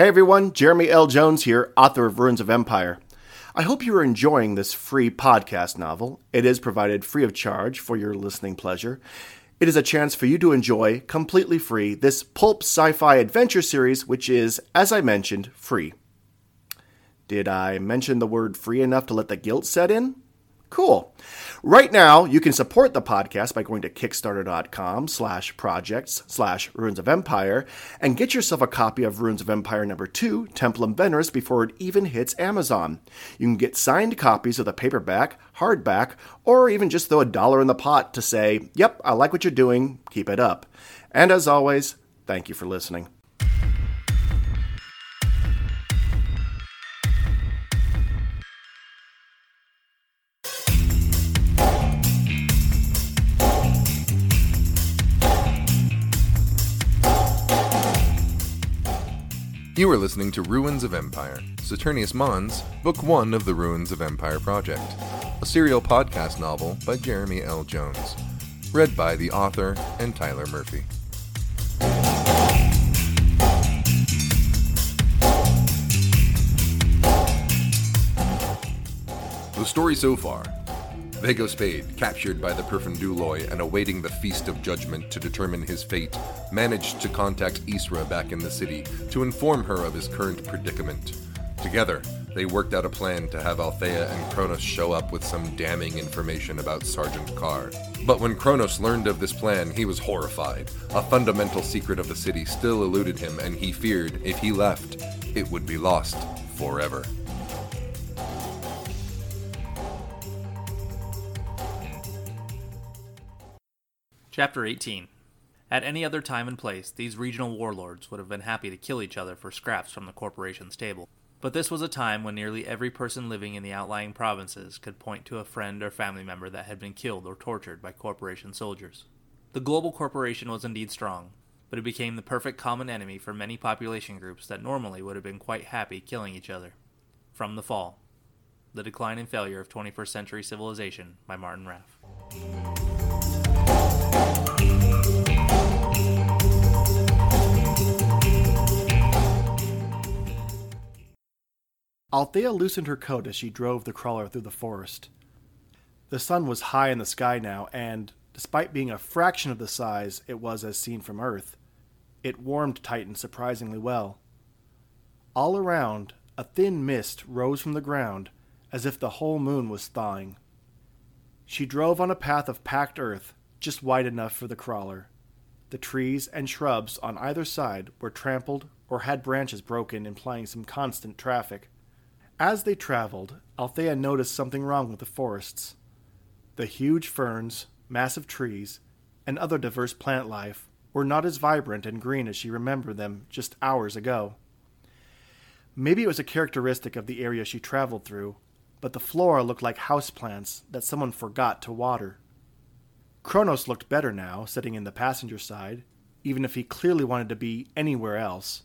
Hey everyone, Jeremy L. Jones here, author of Ruins of Empire. I hope you are enjoying this free podcast novel. It is provided free of charge for your listening pleasure. It is a chance for you to enjoy, completely free, this pulp sci fi adventure series, which is, as I mentioned, free. Did I mention the word free enough to let the guilt set in? Cool. Right now, you can support the podcast by going to kickstarter.com slash projects slash ruins of empire and get yourself a copy of Ruins of Empire number 2, Templum Veneris, before it even hits Amazon. You can get signed copies of the paperback, hardback, or even just throw a dollar in the pot to say, yep, I like what you're doing, keep it up. And as always, thank you for listening. You are listening to Ruins of Empire, Saturnius Mons, Book 1 of the Ruins of Empire Project, a serial podcast novel by Jeremy L. Jones, read by the author and Tyler Murphy. The story so far Vago Spade, captured by the Perfiduloi and awaiting the Feast of Judgment to determine his fate, managed to contact Isra back in the city to inform her of his current predicament. Together, they worked out a plan to have Althea and Cronus show up with some damning information about Sergeant Carr. But when Cronus learned of this plan, he was horrified. A fundamental secret of the city still eluded him, and he feared if he left, it would be lost forever. Chapter 18 At any other time and place, these regional warlords would have been happy to kill each other for scraps from the corporation's table. But this was a time when nearly every person living in the outlying provinces could point to a friend or family member that had been killed or tortured by corporation soldiers. The global corporation was indeed strong, but it became the perfect common enemy for many population groups that normally would have been quite happy killing each other. From the Fall The Decline and Failure of 21st Century Civilization by Martin Raff. Althea loosened her coat as she drove the crawler through the forest. The sun was high in the sky now, and, despite being a fraction of the size it was as seen from Earth, it warmed Titan surprisingly well. All around, a thin mist rose from the ground as if the whole moon was thawing. She drove on a path of packed earth just wide enough for the crawler. The trees and shrubs on either side were trampled or had branches broken, implying some constant traffic. As they traveled, Althea noticed something wrong with the forests. The huge ferns, massive trees, and other diverse plant life were not as vibrant and green as she remembered them just hours ago. Maybe it was a characteristic of the area she traveled through, but the flora looked like houseplants that someone forgot to water. Cronus looked better now, sitting in the passenger side, even if he clearly wanted to be anywhere else.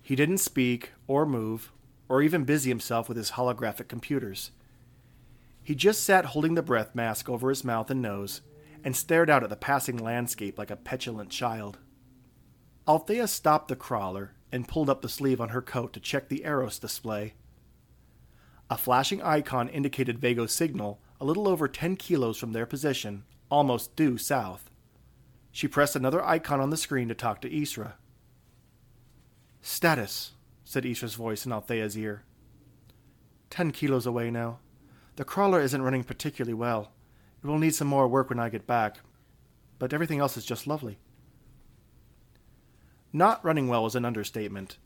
He didn't speak or move or even busy himself with his holographic computers. He just sat holding the breath mask over his mouth and nose and stared out at the passing landscape like a petulant child. Althea stopped the crawler and pulled up the sleeve on her coat to check the Eros display. A flashing icon indicated Vago's signal a little over 10 kilos from their position, almost due south. She pressed another icon on the screen to talk to Isra. Status, said Isra's voice in Althea's ear. Ten kilos away now. The crawler isn't running particularly well. It will need some more work when I get back. But everything else is just lovely. Not running well was an understatement.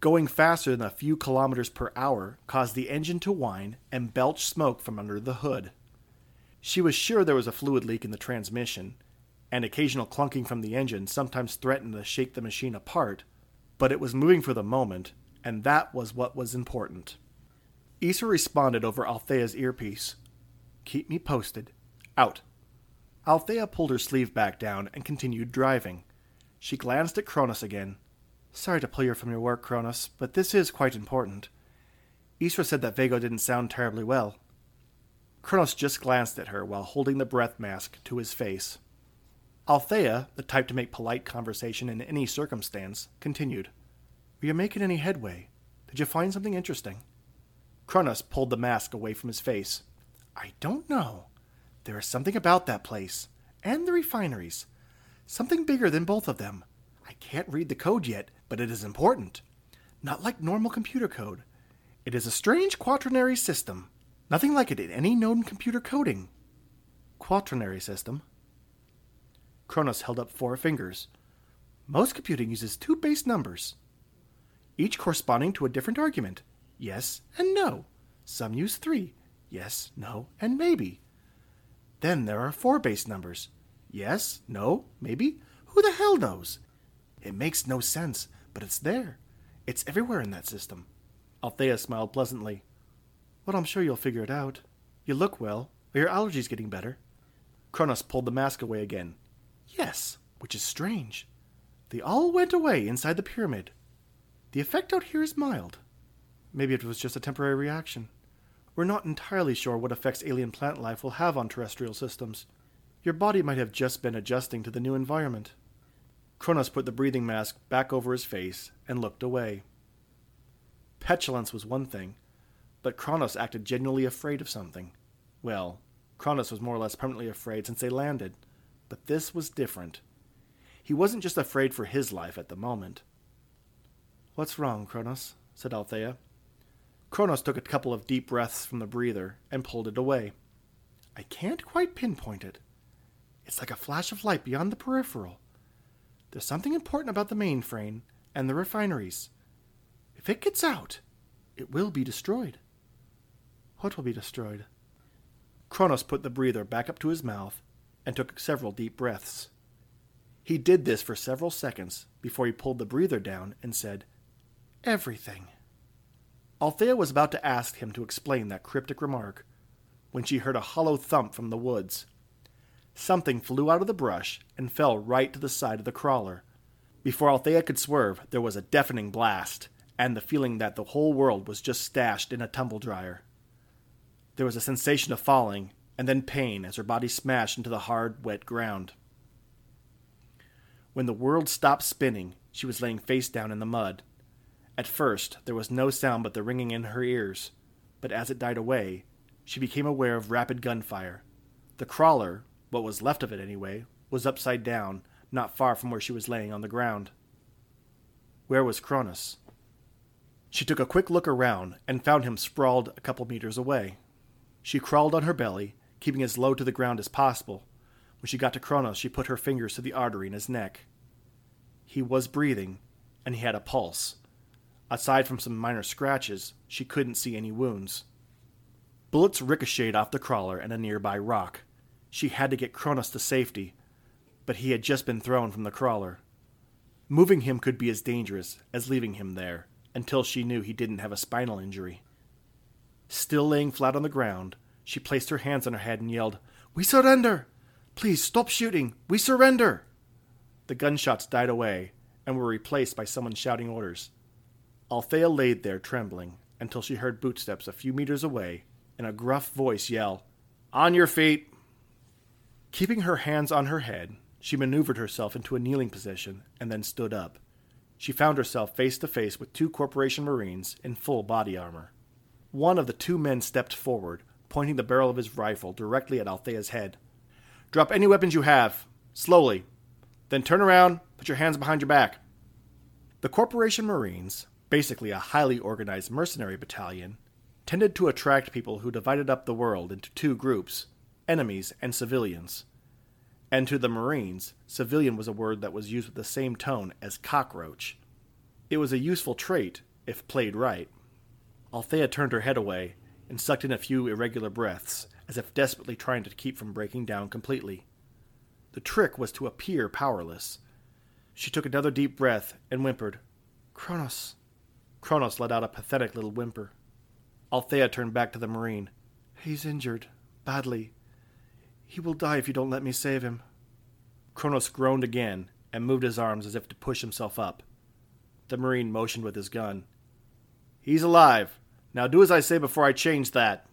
Going faster than a few kilometers per hour caused the engine to whine and belch smoke from under the hood. She was sure there was a fluid leak in the transmission, and occasional clunking from the engine sometimes threatened to shake the machine apart, but it was moving for the moment, and that was what was important. Isra responded over Althea's earpiece. Keep me posted. Out. Althea pulled her sleeve back down and continued driving. She glanced at Cronus again. Sorry to pull you from your work, Cronus, but this is quite important. Isra said that Vago didn't sound terribly well. Kronos just glanced at her while holding the breath mask to his face. Althea, the type to make polite conversation in any circumstance, continued. Are you making any headway? Did you find something interesting? Cronus pulled the mask away from his face. I don't know. There is something about that place, and the refineries. Something bigger than both of them. I can't read the code yet, but it is important. Not like normal computer code. It is a strange quaternary system. Nothing like it in any known computer coding. Quaternary system? Cronus held up four fingers. Most computing uses two base numbers, each corresponding to a different argument yes and no. Some use three yes, no, and maybe. Then there are four base numbers yes, no, maybe. Who the hell knows? It makes no sense, but it's there. It's everywhere in that system. Althea smiled pleasantly. Well, I'm sure you'll figure it out. You look well. Are your allergies getting better? Cronus pulled the mask away again. Yes, which is strange. They all went away inside the pyramid. The effect out here is mild. Maybe it was just a temporary reaction. We're not entirely sure what effects alien plant life will have on terrestrial systems. Your body might have just been adjusting to the new environment. Cronus put the breathing mask back over his face and looked away. Petulance was one thing, but Cronus acted genuinely afraid of something. Well, Cronus was more or less permanently afraid since they landed, but this was different. He wasn't just afraid for his life at the moment. What's wrong, Cronus? said Althea. Cronus took a couple of deep breaths from the breather and pulled it away. I can't quite pinpoint it. It's like a flash of light beyond the peripheral. There's something important about the mainframe and the refineries. If it gets out, it will be destroyed. What will be destroyed? Cronus put the breather back up to his mouth and took several deep breaths. He did this for several seconds before he pulled the breather down and said, Everything. Althea was about to ask him to explain that cryptic remark when she heard a hollow thump from the woods. Something flew out of the brush and fell right to the side of the crawler. Before Althea could swerve, there was a deafening blast, and the feeling that the whole world was just stashed in a tumble dryer. There was a sensation of falling, and then pain as her body smashed into the hard, wet ground. When the world stopped spinning, she was laying face down in the mud. At first, there was no sound but the ringing in her ears, but as it died away, she became aware of rapid gunfire. The crawler, what was left of it anyway, was upside down, not far from where she was laying on the ground. Where was Cronus? She took a quick look around and found him sprawled a couple meters away. She crawled on her belly, keeping as low to the ground as possible. When she got to Cronus, she put her fingers to the artery in his neck. He was breathing, and he had a pulse. Aside from some minor scratches, she couldn't see any wounds. Bullets ricocheted off the crawler and a nearby rock. She had to get Cronus to safety, but he had just been thrown from the crawler. Moving him could be as dangerous as leaving him there until she knew he didn't have a spinal injury. Still laying flat on the ground, she placed her hands on her head and yelled, We surrender! Please stop shooting! We surrender! The gunshots died away and were replaced by someone shouting orders. Althea laid there trembling until she heard footsteps a few meters away and a gruff voice yell, On your feet! Keeping her hands on her head, she maneuvered herself into a kneeling position and then stood up. She found herself face to face with two Corporation Marines in full body armor. One of the two men stepped forward, pointing the barrel of his rifle directly at Althea's head. Drop any weapons you have, slowly. Then turn around, put your hands behind your back. The Corporation Marines, basically a highly organized mercenary battalion, tended to attract people who divided up the world into two groups enemies and civilians. And to the Marines, civilian was a word that was used with the same tone as cockroach. It was a useful trait if played right. Althea turned her head away and sucked in a few irregular breaths, as if desperately trying to keep from breaking down completely. The trick was to appear powerless. She took another deep breath and whimpered, Cronus. Cronus let out a pathetic little whimper. Althea turned back to the Marine. He's injured. Badly. He will die if you don't let me save him. Cronus groaned again and moved his arms as if to push himself up. The Marine motioned with his gun. He's alive. Now do as I say before I change that.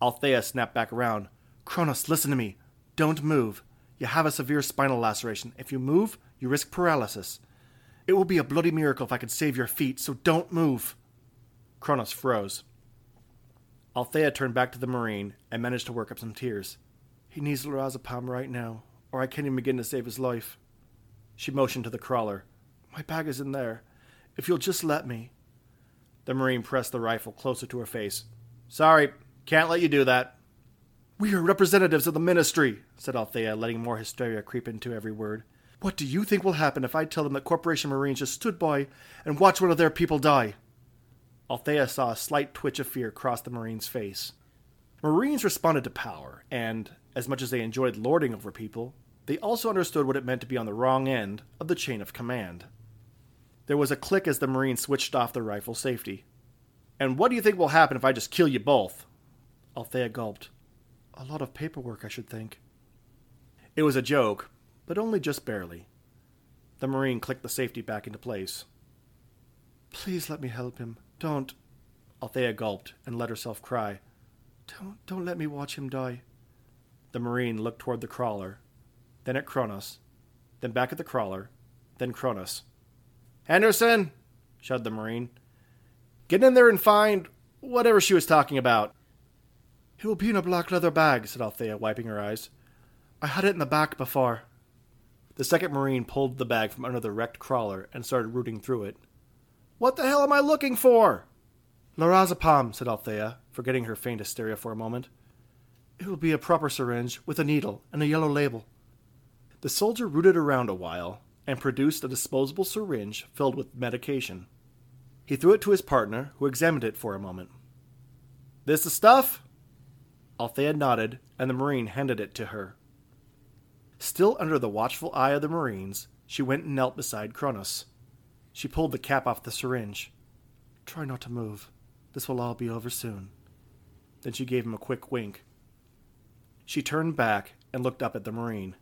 Althea snapped back around. Cronus, listen to me. Don't move. You have a severe spinal laceration. If you move, you risk paralysis. It will be a bloody miracle if I can save your feet, so don't move. Cronus froze. Althea turned back to the Marine and managed to work up some tears. He needs lorazepam right now, or I can't even begin to save his life. She motioned to the crawler. My bag is in there. If you'll just let me. The Marine pressed the rifle closer to her face. Sorry, can't let you do that. We are representatives of the ministry, said Althea, letting more hysteria creep into every word. What do you think will happen if I tell them that Corporation Marines just stood by and watched one of their people die? Althea saw a slight twitch of fear cross the Marine's face. Marines responded to power, and, as much as they enjoyed lording over people, they also understood what it meant to be on the wrong end of the chain of command. There was a click as the Marine switched off the rifle safety. And what do you think will happen if I just kill you both? Althea gulped. A lot of paperwork, I should think. It was a joke, but only just barely. The Marine clicked the safety back into place. Please let me help him. Don't. Althea gulped and let herself cry. Don't, don't let me watch him die. The Marine looked toward the crawler, then at Cronus, then back at the crawler, then Cronus. Henderson! shouted the Marine. Get in there and find whatever she was talking about. It will be in a black leather bag, said Althea, wiping her eyes. I had it in the back before. The second Marine pulled the bag from under the wrecked crawler and started rooting through it. What the hell am I looking for? Lorazepam, said Althea, forgetting her faint hysteria for a moment. It will be a proper syringe with a needle and a yellow label. The soldier rooted around a while and produced a disposable syringe filled with medication. He threw it to his partner, who examined it for a moment. This the stuff? Althea nodded, and the Marine handed it to her. Still under the watchful eye of the Marines, she went and knelt beside Cronus. She pulled the cap off the syringe. Try not to move. This will all be over soon. Then she gave him a quick wink. She turned back and looked up at the Marine.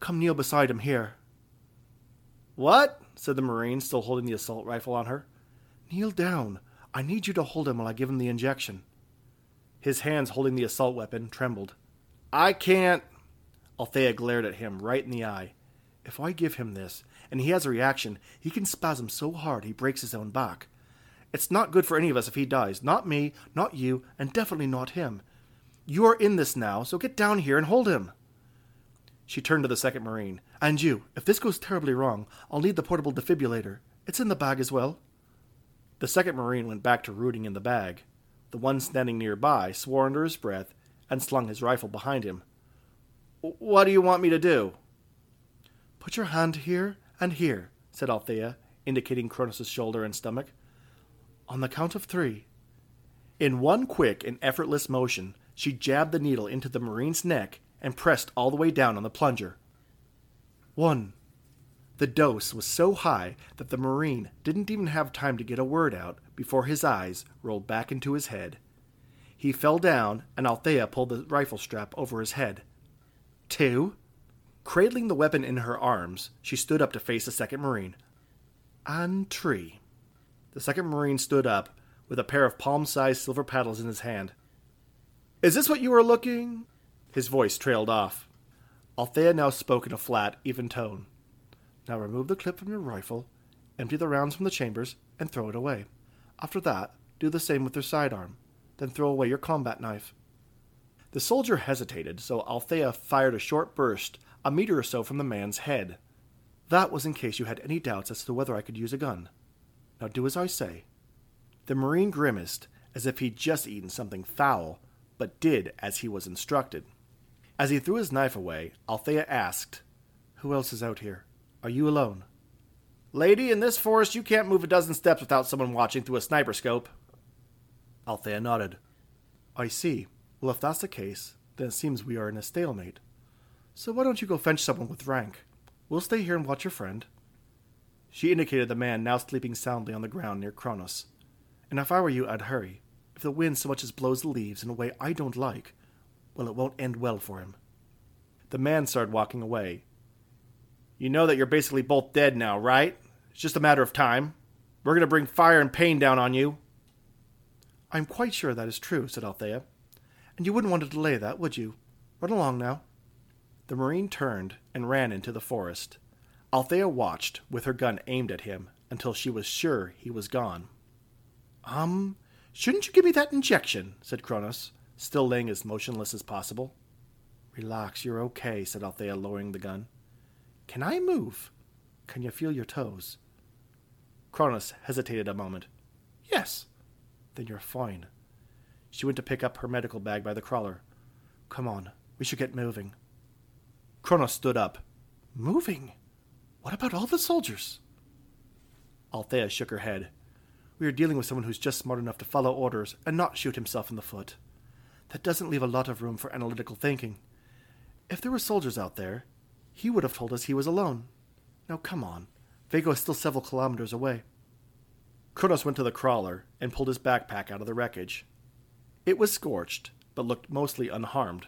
Come kneel beside him here. What? said the Marine, still holding the assault rifle on her. Kneel down. I need you to hold him while I give him the injection. His hands holding the assault weapon trembled. I can't. Althea glared at him right in the eye. If I give him this, and he has a reaction, he can spasm so hard he breaks his own back. It's not good for any of us if he dies. Not me, not you, and definitely not him. You are in this now, so get down here and hold him. She turned to the second Marine. And you, if this goes terribly wrong, I'll need the portable defibrillator. It's in the bag as well. The second Marine went back to rooting in the bag. The one standing nearby swore under his breath and slung his rifle behind him. What do you want me to do? Put your hand here and here, said Althea, indicating Cronus' shoulder and stomach. On the count of three. In one quick and effortless motion, she jabbed the needle into the Marine's neck and pressed all the way down on the plunger. One. The dose was so high that the Marine didn't even have time to get a word out before his eyes rolled back into his head. He fell down, and Althea pulled the rifle strap over his head. Two. Cradling the weapon in her arms, she stood up to face the second Marine. And three. The second Marine stood up, with a pair of palm sized silver paddles in his hand. Is this what you are looking? His voice trailed off. Althea now spoke in a flat, even tone. Now remove the clip from your rifle, empty the rounds from the chambers, and throw it away. After that, do the same with your sidearm. Then throw away your combat knife. The soldier hesitated, so Althea fired a short burst a meter or so from the man's head. That was in case you had any doubts as to whether I could use a gun. Now do as I say. The Marine grimaced, as if he'd just eaten something foul, but did as he was instructed. As he threw his knife away, Althea asked, Who else is out here? Are you alone? Lady, in this forest you can't move a dozen steps without someone watching through a sniper scope. Althea nodded. I see. Well, if that's the case, then it seems we are in a stalemate. So why don't you go fetch someone with rank? We'll stay here and watch your friend. She indicated the man now sleeping soundly on the ground near Cronus. And if I were you, I'd hurry. If the wind so much as blows the leaves in a way I don't like, well, it won't end well for him. The man started walking away. You know that you're basically both dead now, right? It's just a matter of time. We're going to bring fire and pain down on you. I'm quite sure that is true, said Althea. And you wouldn't want to delay that, would you? Run along now. The Marine turned and ran into the forest. Althea watched, with her gun aimed at him, until she was sure he was gone. Um, shouldn't you give me that injection? said Cronus, still laying as motionless as possible. Relax, you're okay, said Althea, lowering the gun. Can I move? Can you feel your toes? Cronus hesitated a moment. Yes. Then you're fine. She went to pick up her medical bag by the crawler. Come on, we should get moving. Cronus stood up. Moving? What about all the soldiers? Althea shook her head. We are dealing with someone who's just smart enough to follow orders and not shoot himself in the foot. That doesn't leave a lot of room for analytical thinking. If there were soldiers out there, he would have told us he was alone. Now come on. Vago is still several kilometers away. Cronus went to the crawler and pulled his backpack out of the wreckage. It was scorched, but looked mostly unharmed.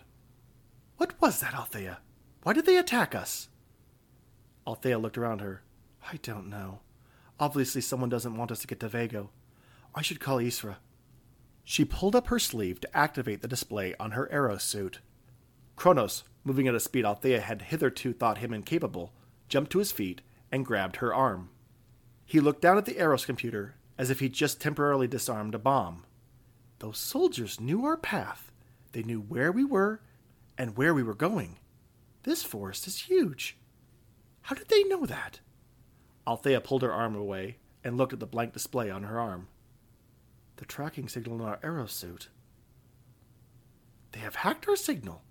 What was that, Althea? Why did they attack us? Althea looked around her. I don't know. Obviously, someone doesn't want us to get to Vago. I should call Isra. She pulled up her sleeve to activate the display on her aero suit. Cronus, moving at a speed Althea had hitherto thought him incapable, jumped to his feet and grabbed her arm. He looked down at the Eros computer as if he'd just temporarily disarmed a bomb. Those soldiers knew our path. They knew where we were and where we were going. This forest is huge. How did they know that? Althea pulled her arm away and looked at the blank display on her arm. The tracking signal in our aero suit. They have hacked our signal.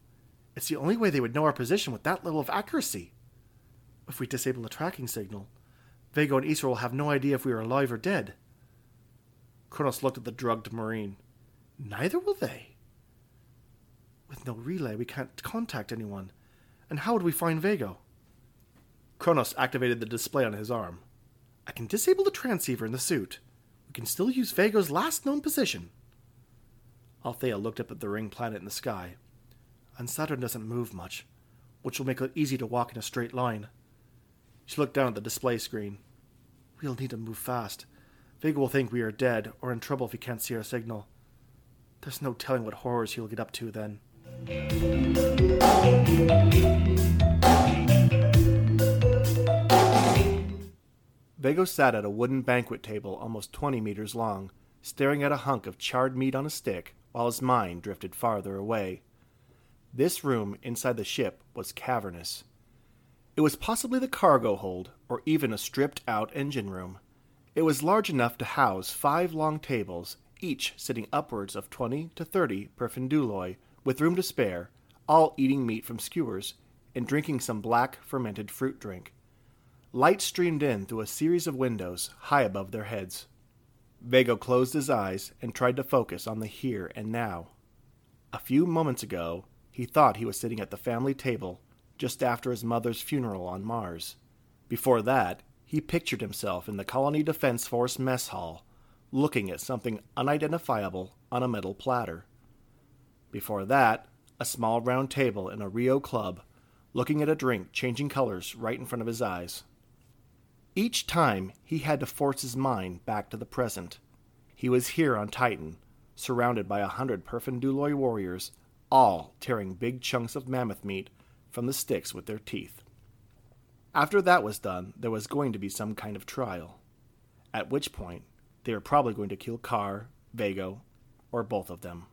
It's the only way they would know our position with that level of accuracy. If we disable the tracking signal, Vago and Isra will have no idea if we are alive or dead. Cronus looked at the drugged Marine. Neither will they. With no relay, we can't contact anyone. And how would we find Vago? Cronus activated the display on his arm. I can disable the transceiver in the suit. We can still use Vago's last known position. Althea looked up at the ring planet in the sky. And Saturn doesn't move much, which will make it easy to walk in a straight line. She looked down at the display screen. We'll need to move fast. Vago will think we are dead or in trouble if he can't see our signal. There's no telling what horrors he'll get up to then. Vago sat at a wooden banquet table almost 20 meters long, staring at a hunk of charred meat on a stick while his mind drifted farther away. This room inside the ship was cavernous. It was possibly the cargo hold, or even a stripped out engine room. It was large enough to house five long tables, each sitting upwards of 20 to 30 perfiduloi, with room to spare, all eating meat from skewers and drinking some black fermented fruit drink. Light streamed in through a series of windows high above their heads. Vago closed his eyes and tried to focus on the here and now. A few moments ago, he thought he was sitting at the family table just after his mother's funeral on Mars. Before that, he pictured himself in the Colony Defense Force mess hall, looking at something unidentifiable on a metal platter. Before that, a small round table in a Rio club, looking at a drink changing colors right in front of his eyes. Each time he had to force his mind back to the present. He was here on Titan, surrounded by a hundred Perfiduloi warriors, all tearing big chunks of mammoth meat from the sticks with their teeth. After that was done, there was going to be some kind of trial. At which point, they were probably going to kill Carr, Vago, or both of them.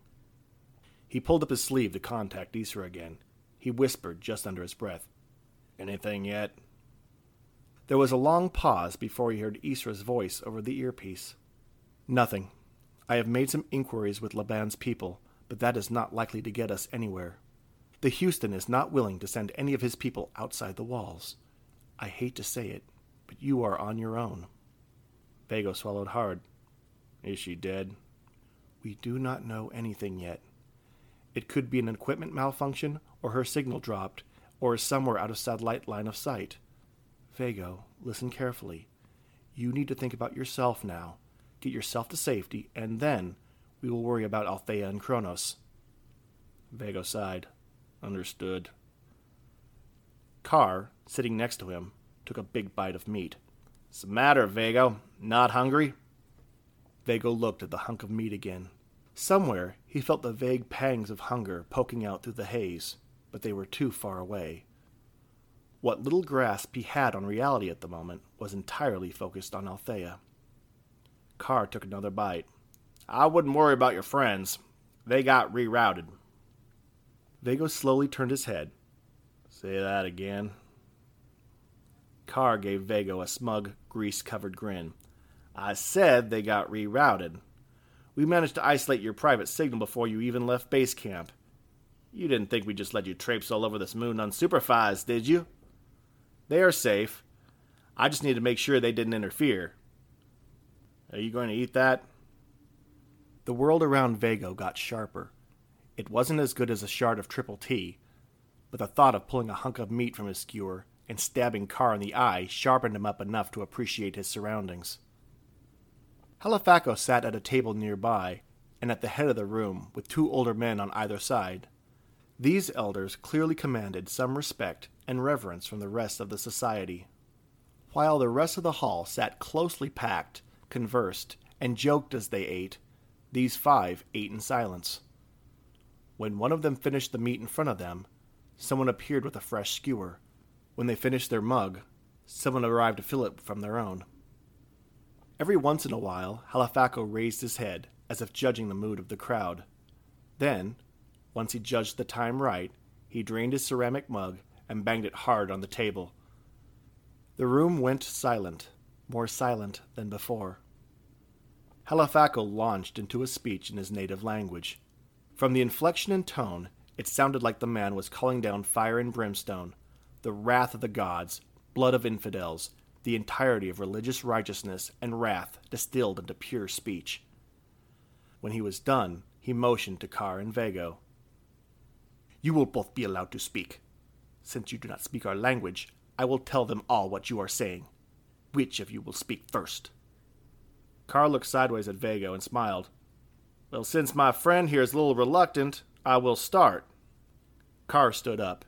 He pulled up his sleeve to contact Isra again. He whispered just under his breath, Anything yet? There was a long pause before he heard Isra's voice over the earpiece. Nothing. I have made some inquiries with Laban's people, but that is not likely to get us anywhere. The Houston is not willing to send any of his people outside the walls. I hate to say it, but you are on your own. Vago swallowed hard. Is she dead? We do not know anything yet. It could be an equipment malfunction, or her signal dropped, or is somewhere out of satellite line of sight. Vago, listen carefully. You need to think about yourself now. Get yourself to safety, and then we will worry about Althea and Cronus. Vago sighed. Understood. Carr, sitting next to him, took a big bite of meat. What's the matter, Vago? Not hungry? Vago looked at the hunk of meat again. Somewhere he felt the vague pangs of hunger poking out through the haze, but they were too far away. What little grasp he had on reality at the moment was entirely focused on Althea. Carr took another bite. I wouldn't worry about your friends. They got rerouted. Vago slowly turned his head. Say that again. Carr gave Vago a smug, grease covered grin. I said they got rerouted. We managed to isolate your private signal before you even left base camp. You didn't think we just let you traipse all over this moon unsupervised, did you? They are safe. I just need to make sure they didn't interfere. Are you going to eat that? The world around Vago got sharper. It wasn't as good as a shard of triple T, but the thought of pulling a hunk of meat from his skewer and stabbing Carr in the eye sharpened him up enough to appreciate his surroundings. Halifaco sat at a table nearby and at the head of the room with two older men on either side. These elders clearly commanded some respect and reverence from the rest of the society. While the rest of the hall sat closely packed, conversed, and joked as they ate, these five ate in silence. When one of them finished the meat in front of them, someone appeared with a fresh skewer. When they finished their mug, someone arrived to fill it from their own. Every once in a while, Halifaco raised his head, as if judging the mood of the crowd. Then, once he judged the time right, he drained his ceramic mug and banged it hard on the table. The room went silent, more silent than before. Halifaco launched into a speech in his native language. From the inflection and tone, it sounded like the man was calling down fire and brimstone, the wrath of the gods, blood of infidels, the entirety of religious righteousness and wrath distilled into pure speech. When he was done, he motioned to Carr and Vago. You will both be allowed to speak. Since you do not speak our language, I will tell them all what you are saying. Which of you will speak first? Carr looked sideways at Vago and smiled. Well, since my friend here is a little reluctant, I will start. Carr stood up.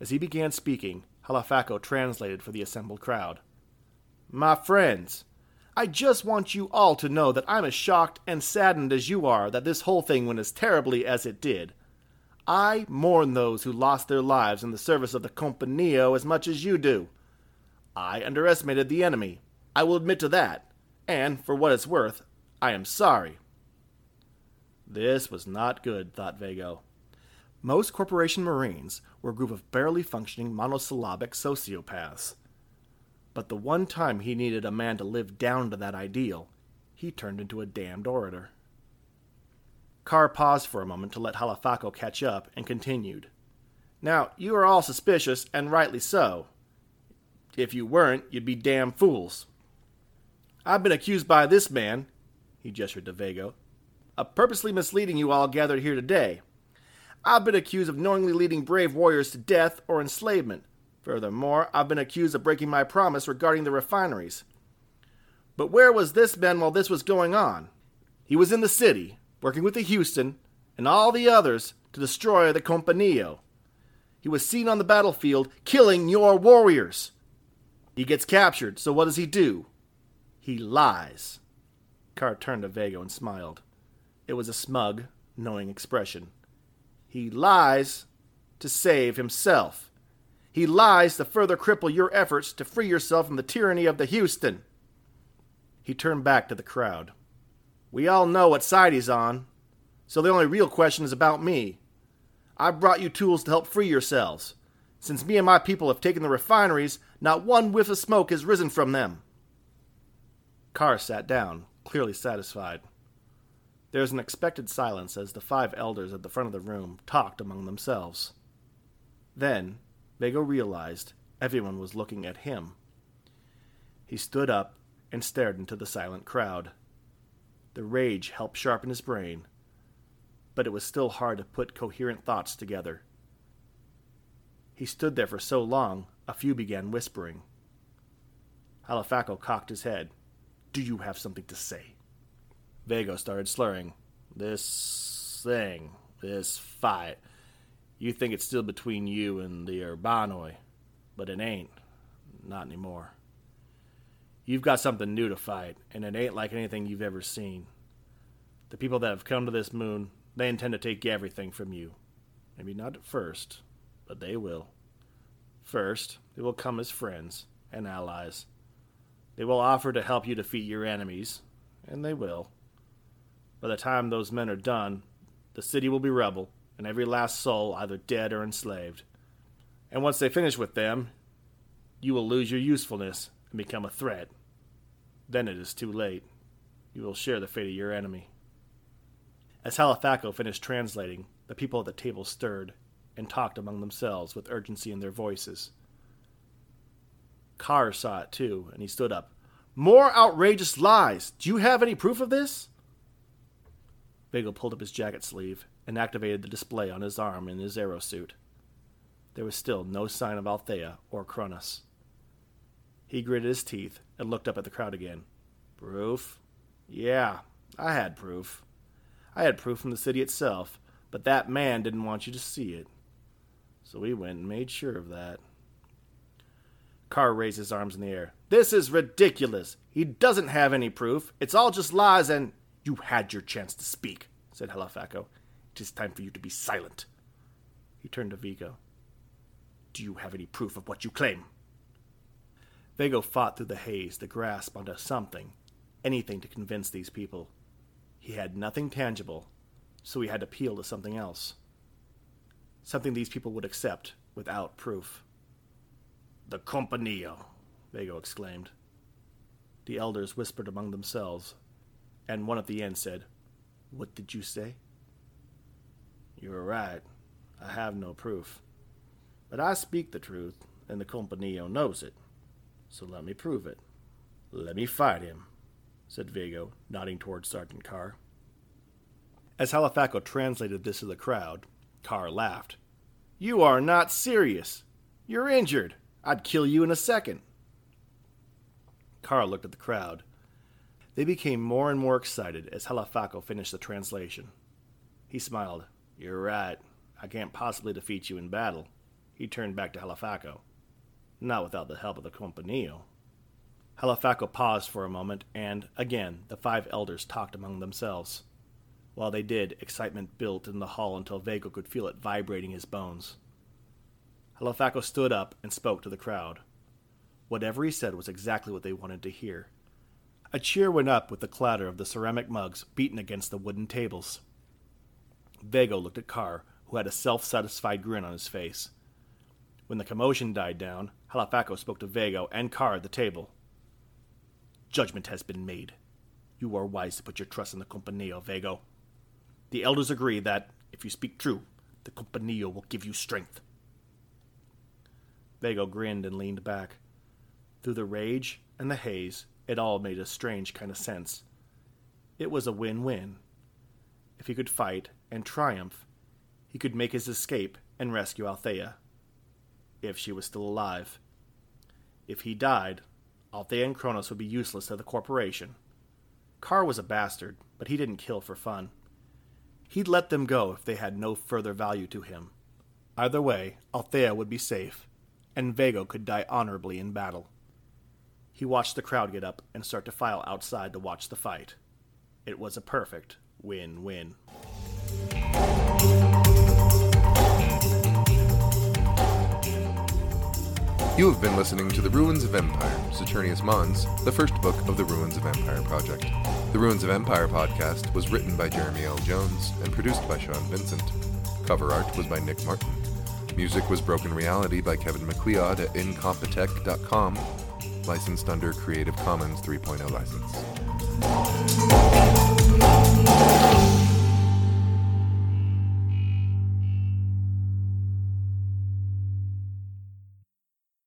As he began speaking, Halifaco translated for the assembled crowd. My friends, I just want you all to know that I'm as shocked and saddened as you are that this whole thing went as terribly as it did. I mourn those who lost their lives in the service of the Compañía as much as you do. I underestimated the enemy. I will admit to that. And, for what it's worth, I am sorry. This was not good, thought Vago. Most Corporation Marines were a group of barely functioning monosyllabic sociopaths. But the one time he needed a man to live down to that ideal, he turned into a damned orator. Carr paused for a moment to let Halifaco catch up and continued. Now, you are all suspicious, and rightly so. If you weren't, you'd be damn fools. I've been accused by this man, he gestured to Vago, of purposely misleading you all gathered here today. I've been accused of knowingly leading brave warriors to death or enslavement, Furthermore, I've been accused of breaking my promise regarding the refineries. But where was this man while this was going on? He was in the city, working with the Houston and all the others to destroy the Compañía. He was seen on the battlefield killing your warriors. He gets captured, so what does he do? He lies. Carr turned to Vago and smiled. It was a smug, knowing expression. He lies to save himself. He lies to further cripple your efforts to free yourself from the tyranny of the Houston. He turned back to the crowd. We all know what side he's on, so the only real question is about me. I've brought you tools to help free yourselves. Since me and my people have taken the refineries, not one whiff of smoke has risen from them. Carr sat down, clearly satisfied. There was an expected silence as the five elders at the front of the room talked among themselves. Then, Vago realized everyone was looking at him. He stood up and stared into the silent crowd. The rage helped sharpen his brain, but it was still hard to put coherent thoughts together. He stood there for so long, a few began whispering. Halifaco cocked his head. Do you have something to say? Vago started slurring. This thing, this fight. You think it's still between you and the Urbanoi, but it ain't. Not anymore. You've got something new to fight, and it ain't like anything you've ever seen. The people that have come to this moon, they intend to take everything from you. Maybe not at first, but they will. First, they will come as friends and allies. They will offer to help you defeat your enemies, and they will. By the time those men are done, the city will be rebel, and every last soul either dead or enslaved. And once they finish with them, you will lose your usefulness and become a threat. Then it is too late. You will share the fate of your enemy. As Halifaco finished translating, the people at the table stirred and talked among themselves with urgency in their voices. Carr saw it too, and he stood up. More outrageous lies! Do you have any proof of this? Vago pulled up his jacket sleeve and activated the display on his arm in his aerosuit. There was still no sign of Althea or Cronus. He gritted his teeth and looked up at the crowd again. Proof? Yeah, I had proof. I had proof from the city itself, but that man didn't want you to see it. So we went and made sure of that. Carr raised his arms in the air. This is ridiculous. He doesn't have any proof. It's all just lies and. You had your chance to speak, said Halifaco. It is time for you to be silent. He turned to Vigo. Do you have any proof of what you claim? Vigo fought through the haze to grasp onto something, anything to convince these people. He had nothing tangible, so he had to appeal to something else. Something these people would accept without proof. The Compañía, Vago exclaimed. The elders whispered among themselves, and one at the end said, What did you say? You are right. I have no proof. But I speak the truth, and the Compañía knows it. So let me prove it. Let me fight him, said Vigo, nodding towards Sergeant Carr. As Halifaco translated this to the crowd, Carr laughed. You are not serious. You're injured. I'd kill you in a second. Carr looked at the crowd. They became more and more excited as Halifaco finished the translation. He smiled. You're right. I can't possibly defeat you in battle. He turned back to Halifaco. Not without the help of the Compañía. Halifaco paused for a moment, and, again, the five elders talked among themselves. While they did, excitement built in the hall until Vago could feel it vibrating his bones. Halifaco stood up and spoke to the crowd. Whatever he said was exactly what they wanted to hear. A cheer went up with the clatter of the ceramic mugs beaten against the wooden tables. Vago looked at Carr, who had a self satisfied grin on his face. When the commotion died down, Halifaco spoke to Vago and Carr at the table. Judgment has been made. You are wise to put your trust in the Compañía, Vago. The elders agree that, if you speak true, the Compañía will give you strength. Vago grinned and leaned back. Through the rage and the haze, it all made a strange kind of sense. It was a win win. If he could fight and triumph, he could make his escape and rescue Althea. If she was still alive. If he died, Althea and Cronus would be useless to the corporation. Carr was a bastard, but he didn't kill for fun. He'd let them go if they had no further value to him. Either way, Althea would be safe, and Vago could die honorably in battle. He watched the crowd get up and start to file outside to watch the fight. It was a perfect win win. You have been listening to The Ruins of Empire, Saturnius Mons, the first book of the Ruins of Empire project. The Ruins of Empire podcast was written by Jeremy L. Jones and produced by Sean Vincent. Cover art was by Nick Martin. Music was Broken Reality by Kevin MacLeod at incompetech.com, licensed under Creative Commons 3.0 license.